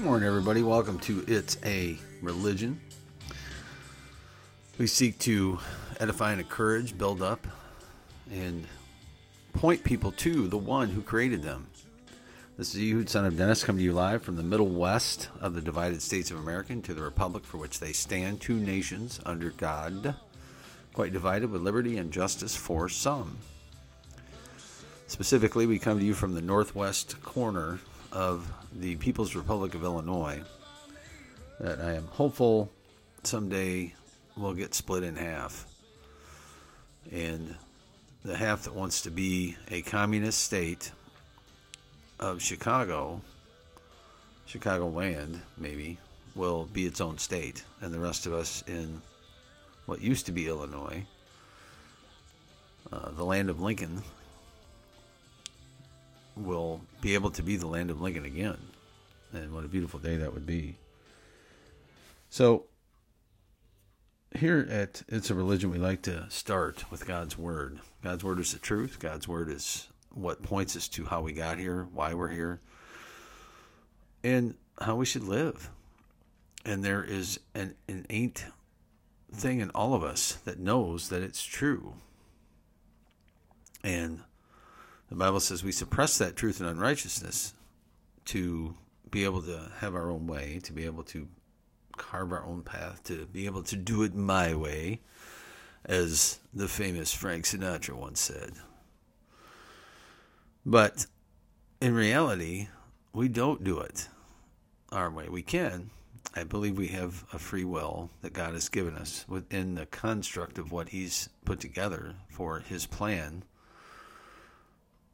Good morning, everybody. Welcome to It's a Religion. We seek to edify and encourage, build up, and point people to the one who created them. This is Ehud, son of Dennis, coming to you live from the Middle West of the divided states of America to the republic for which they stand, two nations under God, quite divided with liberty and justice for some. Specifically, we come to you from the northwest corner of the People's Republic of Illinois that I am hopeful someday will get split in half. And the half that wants to be a communist state of Chicago, Chicago land, maybe, will be its own state. And the rest of us in what used to be Illinois, uh, the land of Lincoln, will be able to be the land of Lincoln again. And what a beautiful day that would be. So, here at It's a Religion, we like to start with God's Word. God's Word is the truth. God's Word is what points us to how we got here, why we're here, and how we should live. And there is an innate thing in all of us that knows that it's true. And the Bible says we suppress that truth and unrighteousness to be able to have our own way, to be able to carve our own path, to be able to do it my way, as the famous Frank Sinatra once said. But in reality, we don't do it our way. We can. I believe we have a free will that God has given us within the construct of what He's put together for His plan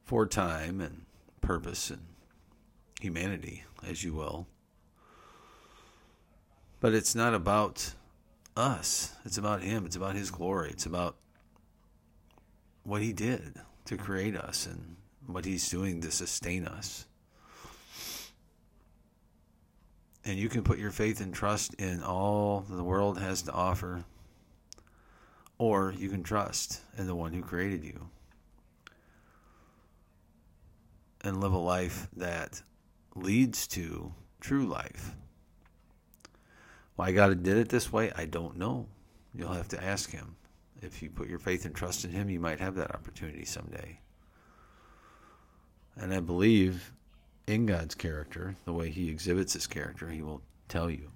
for time and purpose and humanity, as you will. But it's not about us, it's about Him, it's about His glory, it's about what He did to create us and what He's doing to sustain us. And you can put your faith and trust in all the world has to offer, or you can trust in the one who created you and live a life that leads to true life. Why God did it this way, I don't know. You'll have to ask Him. If you put your faith and trust in Him, you might have that opportunity someday. And I believe in God's character, the way He exhibits His character, He will tell you.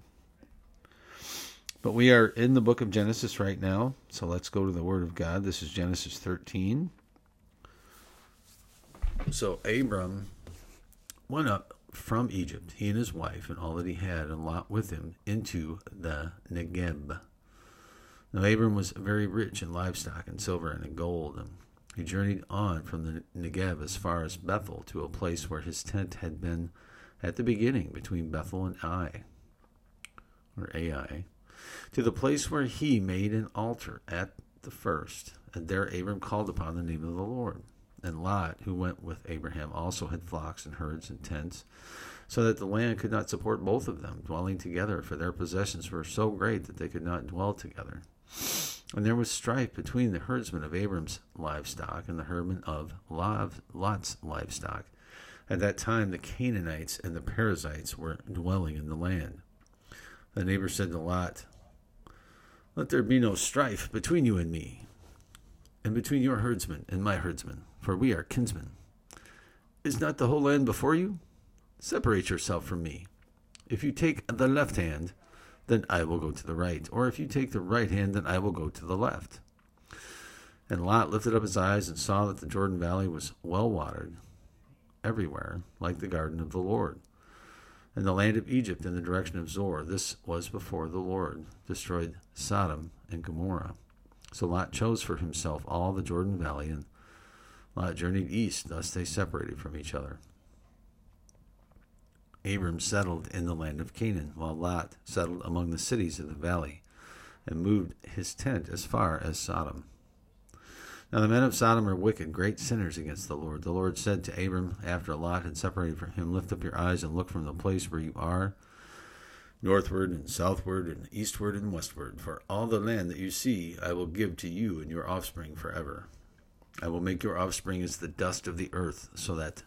But we are in the book of Genesis right now, so let's go to the Word of God. This is Genesis 13. So Abram went up from Egypt, he and his wife, and all that he had, and Lot with him, into the Negeb. Now Abram was very rich in livestock and silver and in gold, and he journeyed on from the Negeb as far as Bethel to a place where his tent had been at the beginning between Bethel and Ai, or Ai, to the place where he made an altar at the first, and there Abram called upon the name of the Lord. And Lot, who went with Abraham, also had flocks and herds and tents, so that the land could not support both of them, dwelling together, for their possessions were so great that they could not dwell together. And there was strife between the herdsmen of Abram's livestock and the herdsmen of Lot's livestock. At that time, the Canaanites and the Perizzites were dwelling in the land. Then Abram said to Lot, Let there be no strife between you and me, and between your herdsmen and my herdsmen for we are kinsmen. Is not the whole land before you? Separate yourself from me. If you take the left hand, then I will go to the right. Or if you take the right hand, then I will go to the left. And Lot lifted up his eyes and saw that the Jordan Valley was well watered everywhere, like the garden of the Lord. And the land of Egypt in the direction of Zoar, this was before the Lord destroyed Sodom and Gomorrah. So Lot chose for himself all the Jordan Valley and Lot journeyed east, thus they separated from each other. Abram settled in the land of Canaan, while Lot settled among the cities of the valley, and moved his tent as far as Sodom. Now the men of Sodom are wicked, great sinners against the Lord. The Lord said to Abram, after Lot had separated from him, Lift up your eyes and look from the place where you are, northward and southward and eastward and westward, for all the land that you see I will give to you and your offspring forever. I will make your offspring as the dust of the earth, so that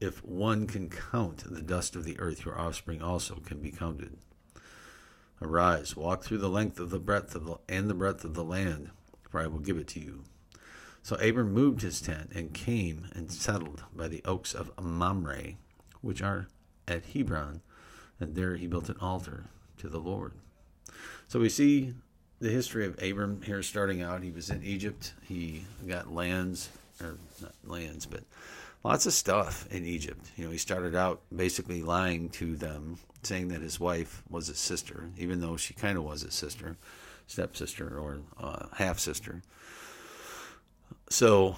if one can count the dust of the earth, your offspring also can be counted. Arise, walk through the length of the breadth of the, and the breadth of the land, for I will give it to you. So Abram moved his tent and came and settled by the oaks of Mamre, which are at Hebron, and there he built an altar to the Lord. So we see the history of Abram here starting out. He was in Egypt. He got lands, or not lands, but lots of stuff in Egypt. You know, he started out basically lying to them, saying that his wife was his sister, even though she kind of was his sister, stepsister, or uh, half sister. So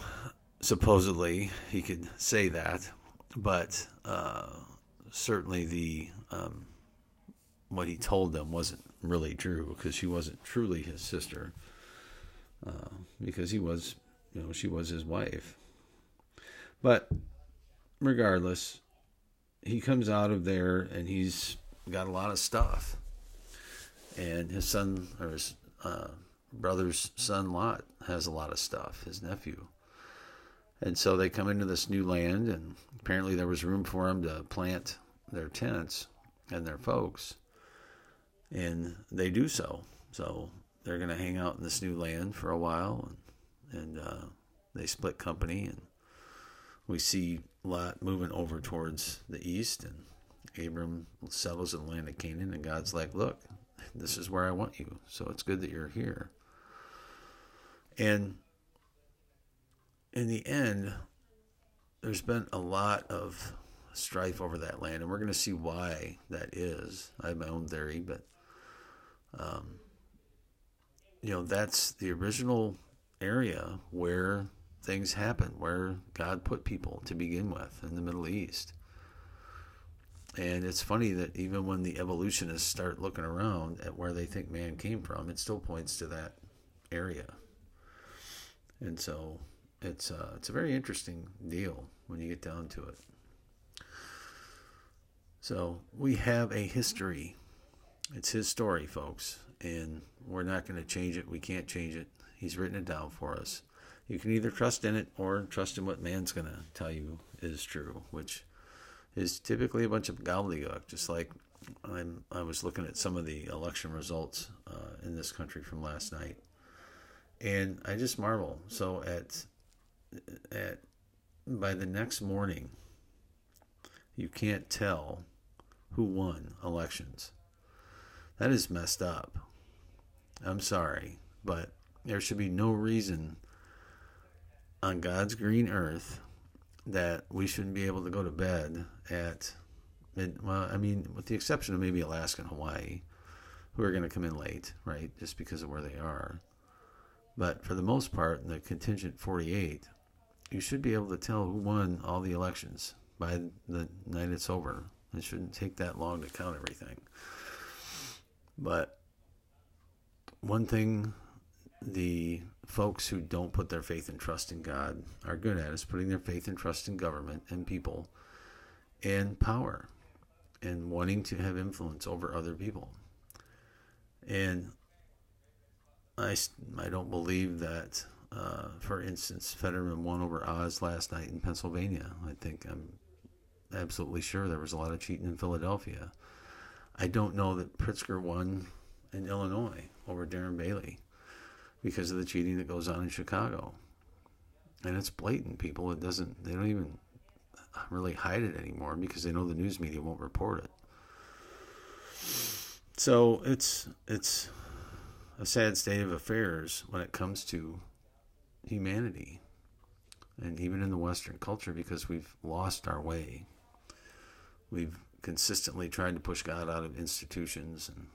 supposedly he could say that, but uh, certainly the um, what he told them wasn't really true because she wasn't truly his sister uh, because he was you know she was his wife. But regardless he comes out of there and he's got a lot of stuff. And his son or his uh, brother's son lot has a lot of stuff his nephew. And so they come into this new land and apparently there was room for them to plant their tents and their folks and they do so. So they're going to hang out in this new land for a while, and, and uh, they split company, and we see Lot moving over towards the east, and Abram settles in the land of Canaan, and God's like, "Look, this is where I want you. So it's good that you're here." And in the end, there's been a lot of strife over that land, and we're going to see why that is. I have my own theory, but um, you know, that's the original area where things happen, where God put people to begin with in the Middle East. And it's funny that even when the evolutionists start looking around at where they think man came from, it still points to that area. And so it's uh, it's a very interesting deal when you get down to it. So we have a history it's his story, folks, and we're not going to change it. We can't change it. He's written it down for us. You can either trust in it or trust in what man's going to tell you is true, which is typically a bunch of gobbledygook. Just like I'm, I was looking at some of the election results uh, in this country from last night, and I just marvel. So at at by the next morning, you can't tell who won elections that is messed up. I'm sorry, but there should be no reason on God's green earth that we shouldn't be able to go to bed at mid. Well, I mean, with the exception of maybe Alaska and Hawaii, who are going to come in late, right, just because of where they are. But for the most part, in the contingent 48, you should be able to tell who won all the elections by the night it's over. It shouldn't take that long to count everything. But one thing the folks who don't put their faith and trust in God are good at is putting their faith and trust in government and people and power and wanting to have influence over other people. And I, I don't believe that, uh, for instance, Fetterman won over Oz last night in Pennsylvania. I think I'm absolutely sure there was a lot of cheating in Philadelphia. I don't know that Pritzker won in Illinois over Darren Bailey because of the cheating that goes on in Chicago. And it's blatant, people. It doesn't, they don't even really hide it anymore because they know the news media won't report it. So it's, it's a sad state of affairs when it comes to humanity and even in the Western culture because we've lost our way. We've consistently trying to push God out of institutions and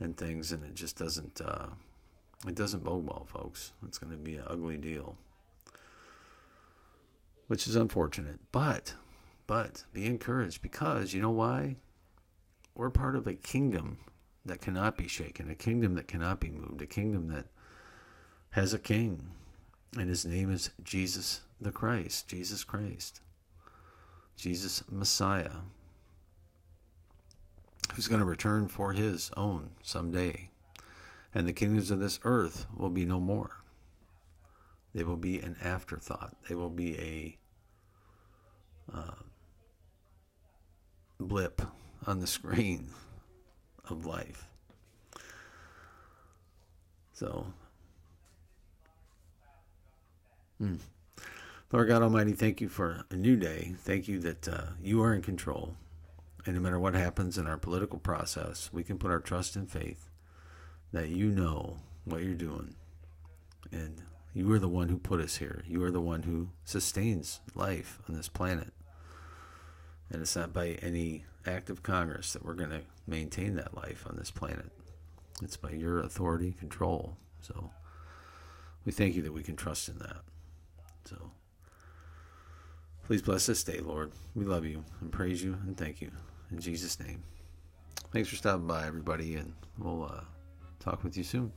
and things, and it just doesn't uh, it doesn't bode well, folks. It's going to be an ugly deal, which is unfortunate. But but be encouraged because you know why? We're part of a kingdom that cannot be shaken, a kingdom that cannot be moved, a kingdom that has a king, and his name is Jesus the Christ, Jesus Christ. Jesus Messiah, who's going to return for his own someday. And the kingdoms of this earth will be no more. They will be an afterthought. They will be a uh, blip on the screen of life. So, hmm. Lord God Almighty, thank you for a new day. Thank you that uh, you are in control. And no matter what happens in our political process, we can put our trust and faith that you know what you're doing. And you are the one who put us here. You are the one who sustains life on this planet. And it's not by any act of Congress that we're going to maintain that life on this planet. It's by your authority and control. So we thank you that we can trust in that. So please bless this day, Lord. We love you and praise you and thank you. In Jesus' name. Thanks for stopping by, everybody, and we'll uh, talk with you soon.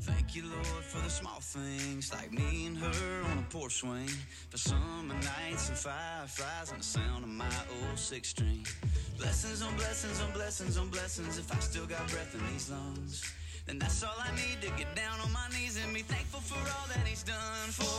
Thank you, Lord, for the small things like me and her on a porch swing. For summer nights and fireflies and the sound of my old six string. Blessings on blessings on blessings on blessings if I still got breath in these lungs. Then that's all I need to get down on my knees done for